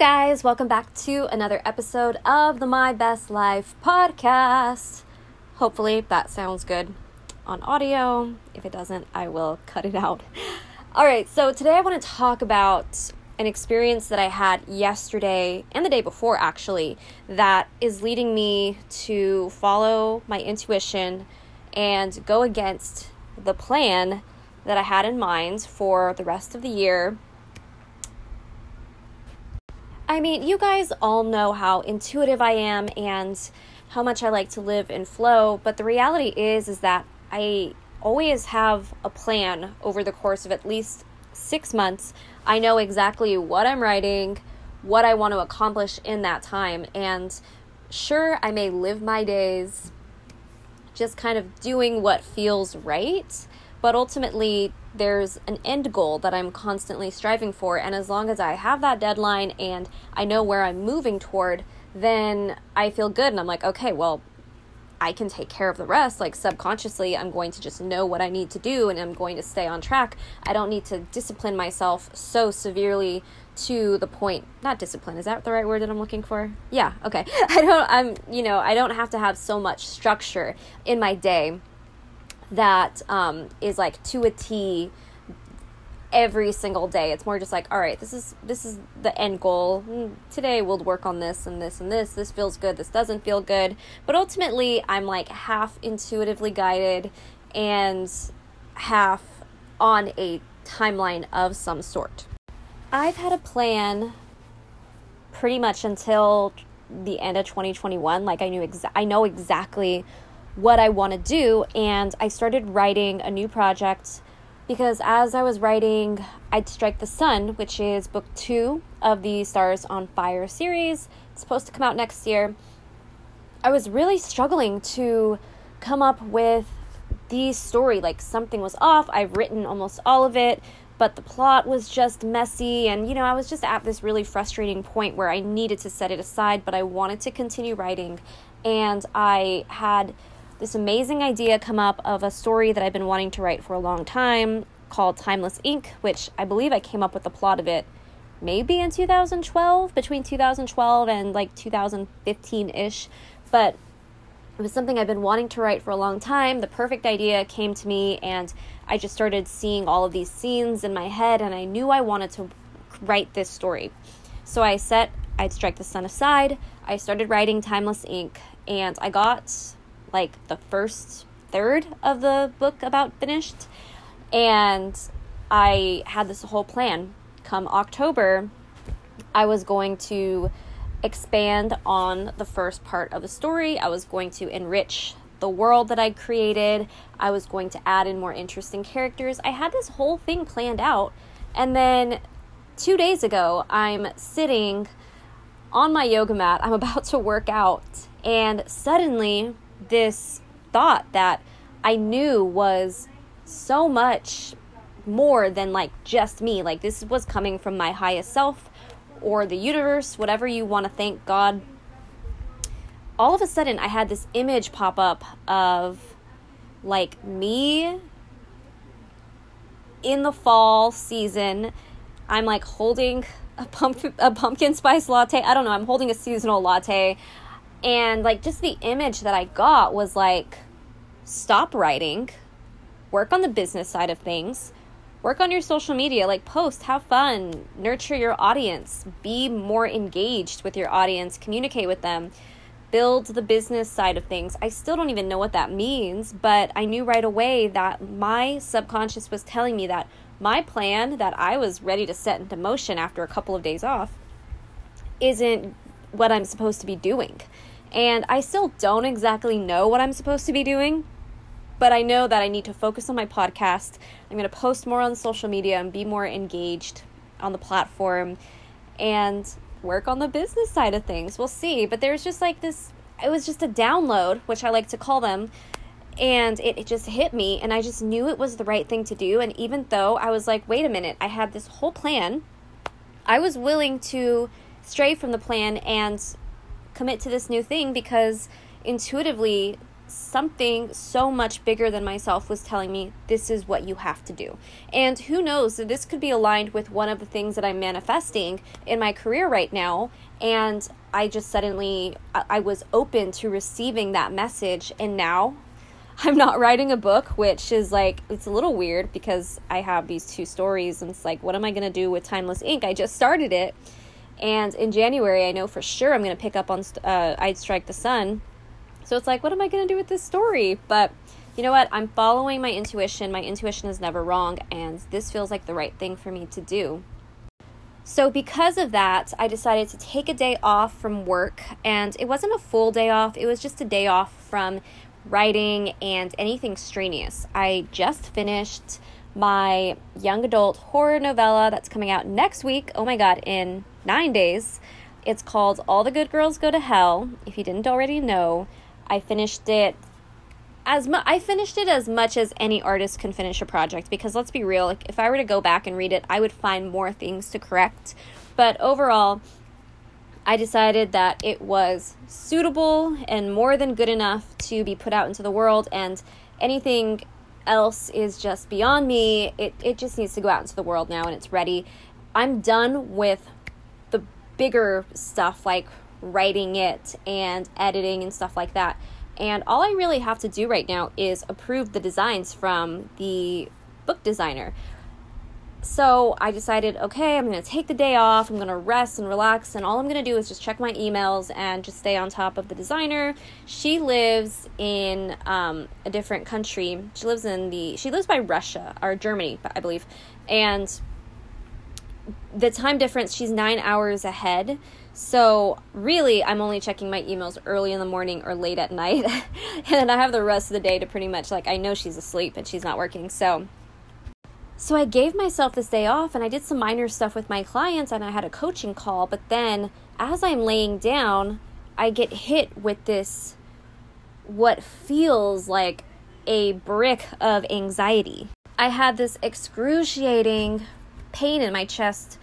Guys, welcome back to another episode of the My Best Life podcast. Hopefully, that sounds good on audio. If it doesn't, I will cut it out. All right, so today I want to talk about an experience that I had yesterday and the day before, actually, that is leading me to follow my intuition and go against the plan that I had in mind for the rest of the year I mean, you guys all know how intuitive I am and how much I like to live in flow, but the reality is is that I always have a plan over the course of at least 6 months. I know exactly what I'm writing, what I want to accomplish in that time, and sure, I may live my days just kind of doing what feels right, but ultimately there's an end goal that I'm constantly striving for. And as long as I have that deadline and I know where I'm moving toward, then I feel good. And I'm like, okay, well, I can take care of the rest. Like subconsciously, I'm going to just know what I need to do and I'm going to stay on track. I don't need to discipline myself so severely to the point not discipline is that the right word that i'm looking for yeah okay i don't i'm you know i don't have to have so much structure in my day that um, is like to a T every single day. It's more just like, all right, this is this is the end goal. Mm, today we'll work on this and this and this. This feels good. This doesn't feel good. But ultimately, I'm like half intuitively guided and half on a timeline of some sort. I've had a plan pretty much until the end of 2021. Like I knew exa- I know exactly what I want to do. And I started writing a new project because as I was writing I'd Strike the Sun, which is book two of the Stars on Fire series, it's supposed to come out next year. I was really struggling to come up with the story. Like something was off. I've written almost all of it, but the plot was just messy. And, you know, I was just at this really frustrating point where I needed to set it aside, but I wanted to continue writing. And I had this amazing idea come up of a story that I've been wanting to write for a long time called Timeless Ink, which I believe I came up with the plot of it maybe in 2012, between 2012 and like 2015 ish. But it was something I've been wanting to write for a long time. The perfect idea came to me, and I just started seeing all of these scenes in my head, and I knew I wanted to write this story. So I set I'd Strike the Sun aside. I started writing Timeless Ink, and I got like the first third of the book about finished. And I had this whole plan. Come October, I was going to expand on the first part of the story. I was going to enrich the world that I created. I was going to add in more interesting characters. I had this whole thing planned out. And then two days ago, I'm sitting on my yoga mat. I'm about to work out. And suddenly, this thought that I knew was so much more than like just me. Like this was coming from my highest self or the universe, whatever you want to thank God. All of a sudden, I had this image pop up of like me in the fall season. I'm like holding a pumpkin a pumpkin spice latte. I don't know. I'm holding a seasonal latte. And like just the image that I got was like stop writing, work on the business side of things, work on your social media, like post, have fun, nurture your audience, be more engaged with your audience, communicate with them, build the business side of things. I still don't even know what that means, but I knew right away that my subconscious was telling me that my plan that I was ready to set into motion after a couple of days off isn't what I'm supposed to be doing. And I still don't exactly know what I'm supposed to be doing, but I know that I need to focus on my podcast. I'm going to post more on social media and be more engaged on the platform and work on the business side of things. We'll see. But there's just like this, it was just a download, which I like to call them. And it, it just hit me, and I just knew it was the right thing to do. And even though I was like, wait a minute, I had this whole plan, I was willing to stray from the plan and commit to this new thing because intuitively something so much bigger than myself was telling me this is what you have to do. And who knows, this could be aligned with one of the things that I'm manifesting in my career right now. And I just suddenly I was open to receiving that message and now I'm not writing a book, which is like it's a little weird because I have these two stories and it's like what am I going to do with Timeless Ink? I just started it. And in January, I know for sure I'm going to pick up on uh, I'd Strike the Sun so it's like, what am I going to do with this story? But you know what? I'm following my intuition. My intuition is never wrong, and this feels like the right thing for me to do. So, because of that, I decided to take a day off from work, and it wasn't a full day off, it was just a day off from writing and anything strenuous. I just finished my young adult horror novella that's coming out next week. Oh my god, in nine days. It's called All the Good Girls Go to Hell, if you didn't already know. I finished it as mu- I finished it as much as any artist can finish a project because let's be real, like if I were to go back and read it, I would find more things to correct. But overall, I decided that it was suitable and more than good enough to be put out into the world and anything else is just beyond me. It it just needs to go out into the world now and it's ready. I'm done with bigger stuff like writing it and editing and stuff like that. And all I really have to do right now is approve the designs from the book designer. So I decided, okay, I'm going to take the day off. I'm going to rest and relax. And all I'm going to do is just check my emails and just stay on top of the designer. She lives in um, a different country. She lives in the, she lives by Russia or Germany, I believe. And the time difference, she's nine hours ahead. So, really, I'm only checking my emails early in the morning or late at night. and I have the rest of the day to pretty much, like, I know she's asleep and she's not working. So, so I gave myself this day off and I did some minor stuff with my clients and I had a coaching call. But then, as I'm laying down, I get hit with this, what feels like a brick of anxiety. I had this excruciating pain in my chest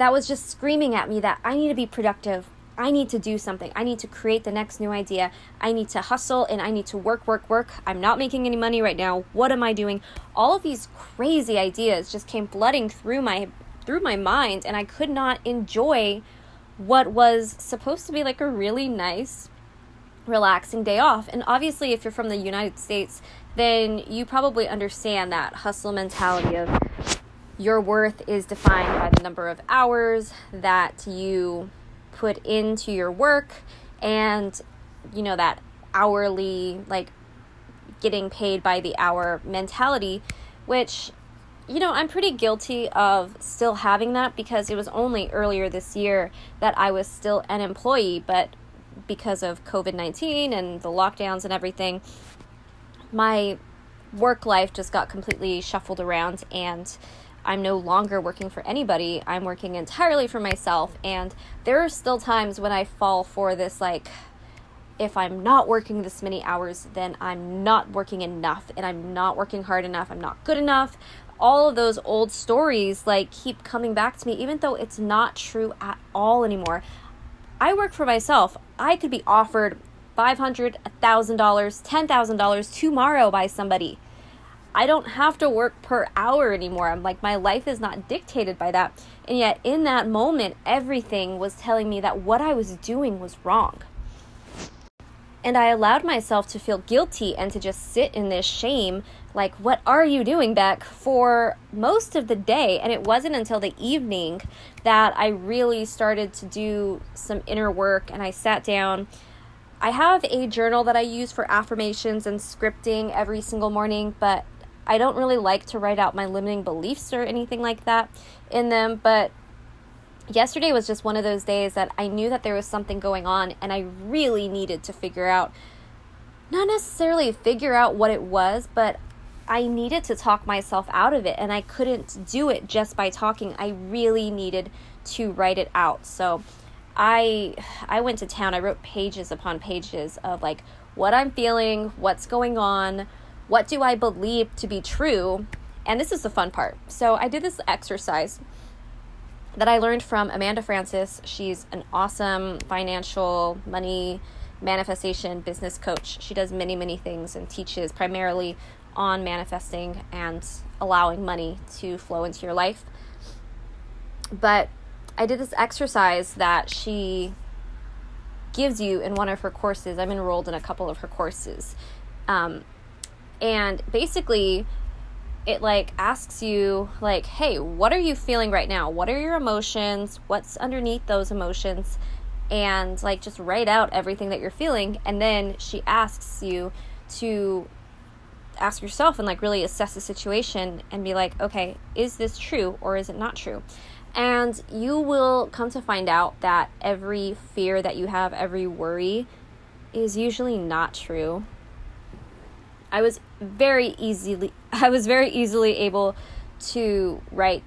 that was just screaming at me that I need to be productive. I need to do something. I need to create the next new idea. I need to hustle and I need to work, work, work. I'm not making any money right now. What am I doing? All of these crazy ideas just came flooding through my through my mind and I could not enjoy what was supposed to be like a really nice relaxing day off. And obviously if you're from the United States, then you probably understand that hustle mentality of your worth is defined by the number of hours that you put into your work and you know that hourly like getting paid by the hour mentality which you know I'm pretty guilty of still having that because it was only earlier this year that I was still an employee but because of COVID-19 and the lockdowns and everything my work life just got completely shuffled around and I'm no longer working for anybody. I'm working entirely for myself. And there are still times when I fall for this, like, if I'm not working this many hours, then I'm not working enough and I'm not working hard enough. I'm not good enough. All of those old stories, like, keep coming back to me, even though it's not true at all anymore. I work for myself. I could be offered $500, $1,000, $10,000 tomorrow by somebody I don't have to work per hour anymore. I'm like, my life is not dictated by that. And yet, in that moment, everything was telling me that what I was doing was wrong. And I allowed myself to feel guilty and to just sit in this shame like, what are you doing, Beck, for most of the day? And it wasn't until the evening that I really started to do some inner work and I sat down. I have a journal that I use for affirmations and scripting every single morning, but I don't really like to write out my limiting beliefs or anything like that in them, but yesterday was just one of those days that I knew that there was something going on and I really needed to figure out not necessarily figure out what it was, but I needed to talk myself out of it and I couldn't do it just by talking. I really needed to write it out. So I I went to town. I wrote pages upon pages of like what I'm feeling, what's going on, what do I believe to be true? And this is the fun part. So I did this exercise that I learned from Amanda Frances. She's an awesome financial money manifestation business coach. She does many, many things and teaches primarily on manifesting and allowing money to flow into your life. But I did this exercise that she gives you in one of her courses. I'm enrolled in a couple of her courses. Um, and basically, it like asks you like hey what are you feeling right now? What are your emotions? What's underneath those emotions? And like just write out everything that you're feeling. And then she asks you to ask yourself and like really assess the situation and be like okay is this true or is it not true? And you will come to find out that every fear that you have every worry is usually not true I was very easily I was very easily able to write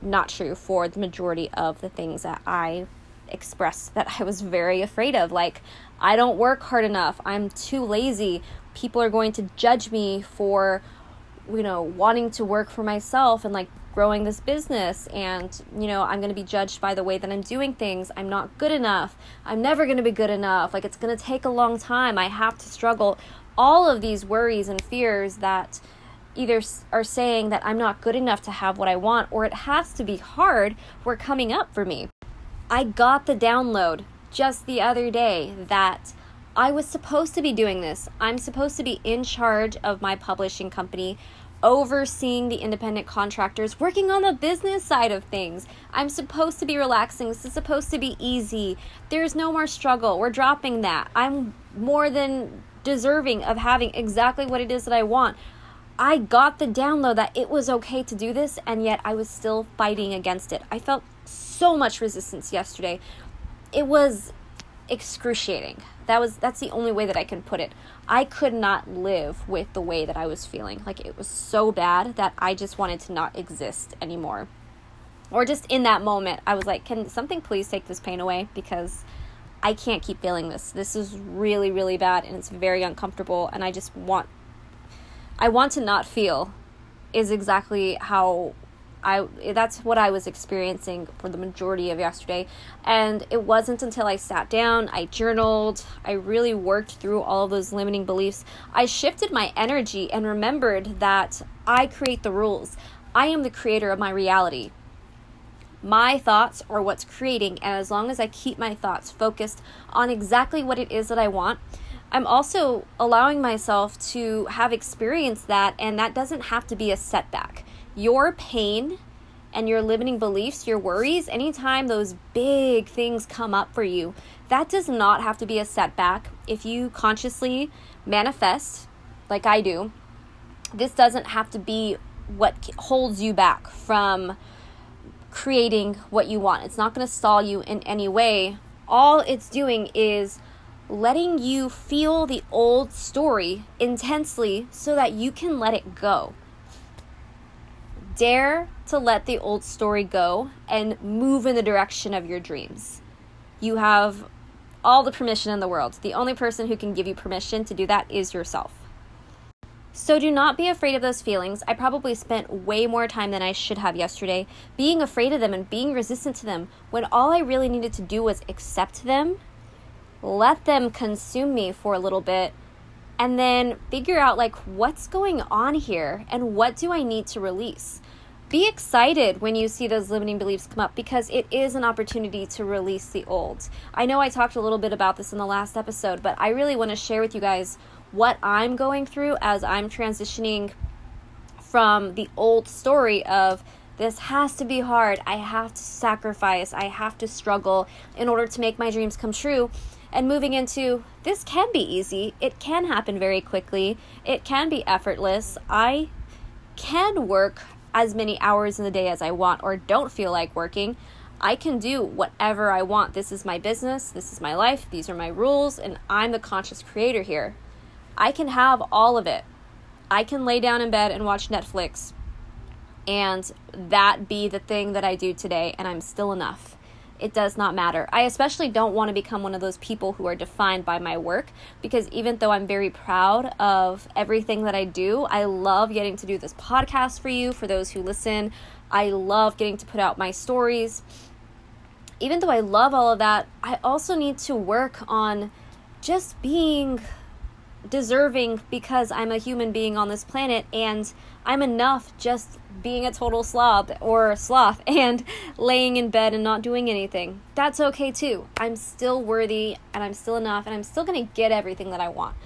not true for the majority of the things that I expressed that I was very afraid of. Like I don't work hard enough. I'm too lazy. People are going to judge me for you know wanting to work for myself and like growing this business. And you know i'm going to be judged by the way that i'm doing things. I'm not good enough. I'm never going to be good enough. Like it's going to take a long time. I have to struggle all of these worries and fears that either are saying that I'm not good enough to have what I want or it has to be hard were coming up for me. I got the download just the other day that I was supposed to be doing this. I'm supposed to be in charge of my publishing company, overseeing the independent contractors, working on the business side of things. I'm supposed to be relaxing. This is supposed to be easy. There's no more struggle. We're dropping that. I'm more than deserving of having exactly what it is that I want. I got the download that it was okay to do this, and yet I was still fighting against it. I felt so much resistance yesterday. It was excruciating. That was that's the only way that I can put it. I could not live with the way that I was feeling. Like it was so bad that I just wanted to not exist anymore. Or just in that moment, I was like, "Can something please take this pain away because I can't keep feeling this. This is really, really bad and it's very uncomfortable and I just want I want to not feel is exactly how I that's what I was experiencing for the majority of yesterday. And it wasn't until I sat down, I journaled, I really worked through all of those limiting beliefs. I shifted my energy and remembered that I create the rules. I am the creator of my reality my thoughts are what's creating. And as long as I keep my thoughts focused on exactly what it is that I want, I'm also allowing myself to have experienced that, and that doesn't have to be a setback. Your pain and your limiting beliefs, your worries, anytime those big things come up for you, that does not have to be a setback. If you consciously manifest, like I do, this doesn't have to be what holds you back from creating what you want. It's not going to stall you in any way. All it's doing is letting you feel the old story intensely so that you can let it go. Dare to let the old story go and move in the direction of your dreams. You have all the permission in the world. The only person who can give you permission to do that is yourself. So do not be afraid of those feelings. I probably spent way more time than I should have yesterday being afraid of them and being resistant to them when all I really needed to do was accept them, let them consume me for a little bit, and then figure out like what's going on here and what do I need to release. Be excited when you see those limiting beliefs come up because it is an opportunity to release the old. I know I talked a little bit about this in the last episode, but I really want to share with you guys what I'm going through as I'm transitioning from the old story of this has to be hard. I have to sacrifice. I have to struggle in order to make my dreams come true. And moving into this can be easy. It can happen very quickly. It can be effortless. I can work as many hours in the day as I want or don't feel like working. I can do whatever I want. This is my business. This is my life. These are my rules. And I'm the conscious creator here. I can have all of it. I can lay down in bed and watch Netflix and that be the thing that I do today, and I'm still enough. It does not matter. I especially don't want to become one of those people who are defined by my work because even though I'm very proud of everything that I do, I love getting to do this podcast for you, for those who listen. I love getting to put out my stories. Even though I love all of that, I also need to work on just being deserving because I'm a human being on this planet and I'm enough just being a total slob or sloth and laying in bed and not doing anything. That's okay too. I'm still worthy and I'm still enough and I'm still going to get everything that I want.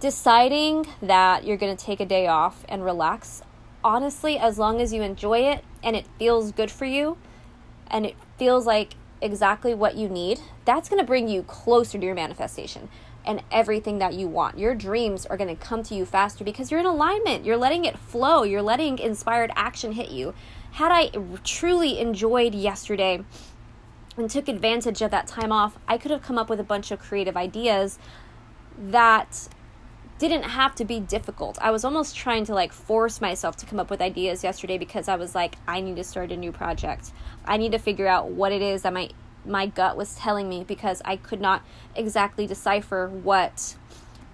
Deciding that you're going to take a day off and relax, honestly, as long as you enjoy it and it feels good for you and it feels like exactly what you need, that's going to bring you closer to your manifestation and everything that you want. Your dreams are going to come to you faster because you're in alignment. You're letting it flow. You're letting inspired action hit you. Had I truly enjoyed yesterday and took advantage of that time off, I could have come up with a bunch of creative ideas that didn't have to be difficult. I was almost trying to like force myself to come up with ideas yesterday because I was like I need to start a new project. I need to figure out what it is that my my gut was telling me because I could not exactly decipher what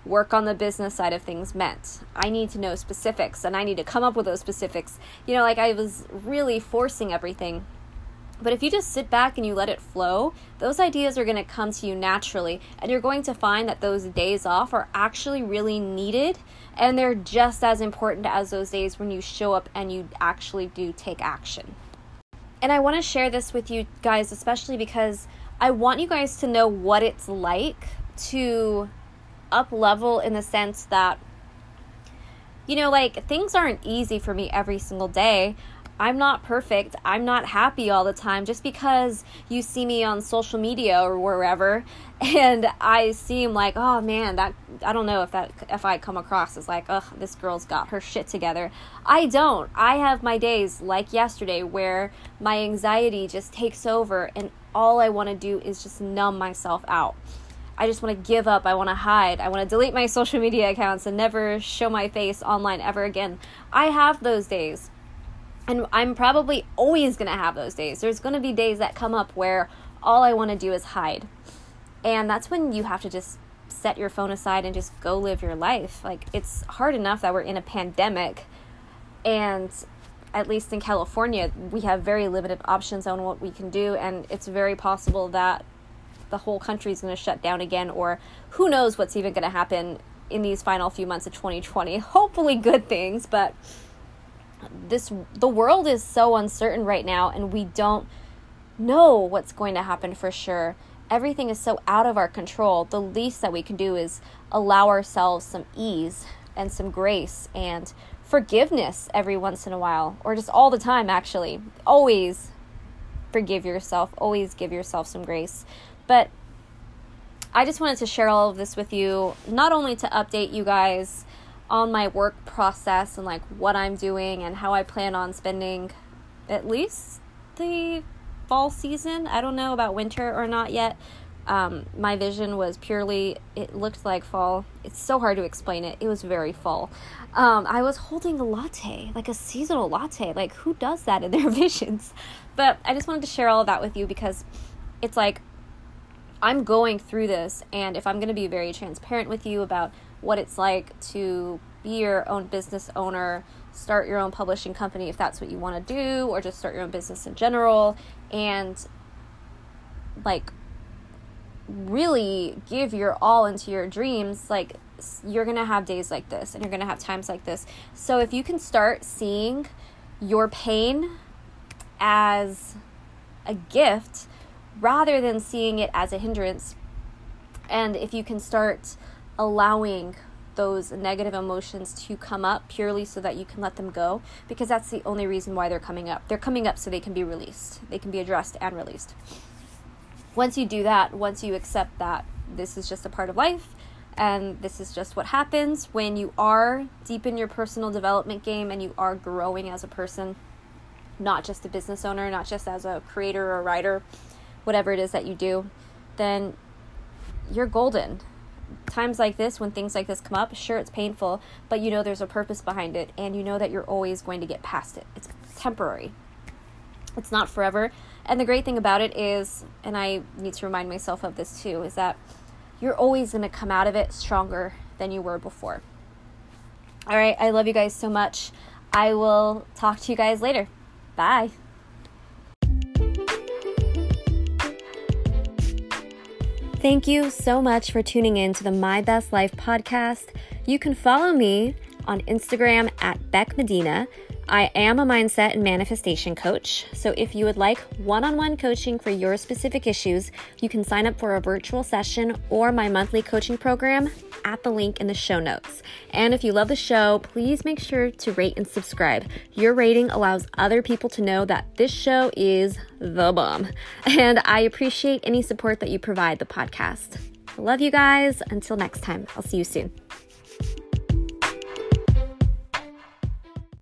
work on the business side of things meant. I need to know specifics and I need to come up with those specifics. You know, like I was really forcing everything. But if you just sit back and you let it flow, those ideas are going to come to you naturally. And you're going to find that those days off are actually really needed. And they're just as important as those days when you show up and you actually do take action. And I want to share this with you guys, especially because I want you guys to know what it's like to up level in the sense that, you know, like things aren't easy for me every single day. I'm not perfect. I'm not happy all the time just because you see me on social media or wherever and I seem like, oh man, that I don't know if that if I come across as like, oh, this girl's got her shit together. I don't. I have my days like yesterday where my anxiety just takes over and all I want to do is just numb myself out. I just want to give up. I want to hide. I want to delete my social media accounts and never show my face online ever again. I have those days and I'm probably always going to have those days. There's going to be days that come up where all I want to do is hide. And that's when you have to just set your phone aside and just go live your life. Like, it's hard enough that we're in a pandemic, and at least in California, we have very limited options on what we can do, and it's very possible that the whole country is going to shut down again, or who knows what's even going to happen in these final few months of 2020. Hopefully, good things, but this the world is so uncertain right now and we don't know what's going to happen for sure. Everything is so out of our control. The least that we can do is allow ourselves some ease and some grace and forgiveness every once in a while or just all the time actually. Always forgive yourself. Always give yourself some grace. But i just wanted to share all of this with you not only to update you guys on my work process and like what I'm doing and how I plan on spending at least the fall season. I don't know about winter or not yet. Um, my vision was purely, it looked like fall. It's so hard to explain it. It was very fall. Um, I was holding a latte, like a seasonal latte. Like, who does that in their visions? But I just wanted to share all of that with you because it's like I'm going through this, and if I'm going to be very transparent with you about what it's like to be your own business owner, start your own publishing company if that's what you want to do, or just start your own business in general, and like really give your all into your dreams, like you're going to have days like this and you're going to have times like this. So if you can start seeing your pain as a gift rather than seeing it as a hindrance, and if you can start allowing those negative emotions to come up purely so that you can let them go because that's the only reason why they're coming up. They're coming up so they can be released. They can be addressed and released. Once you do that, once you accept that this is just a part of life and this is just what happens when you are deep in your personal development game and you are growing as a person, not just a business owner, not just as a creator or writer, whatever it is that you do, then you're golden times like this, when things like this come up, sure, it's painful, but you know there's a purpose behind it, and you know that you're always going to get past it. It's temporary, it's not forever. And the great thing about it is, and I need to remind myself of this too, is that you're always going to come out of it stronger than you were before. All right, I love you guys so much. I will talk to you guys later. Bye. Thank you so much for tuning in to the My Best Life podcast. You can follow me on Instagram at Beck Medina. I am a mindset and manifestation coach. So if you would like one on one coaching for your specific issues, you can sign up for a virtual session or my monthly coaching program at the link in the show notes. And if you love the show, please make sure to rate and subscribe. Your rating allows other people to know that this show is the bomb. And I appreciate any support that you provide the podcast. love you guys. Until next time, I'll see you soon.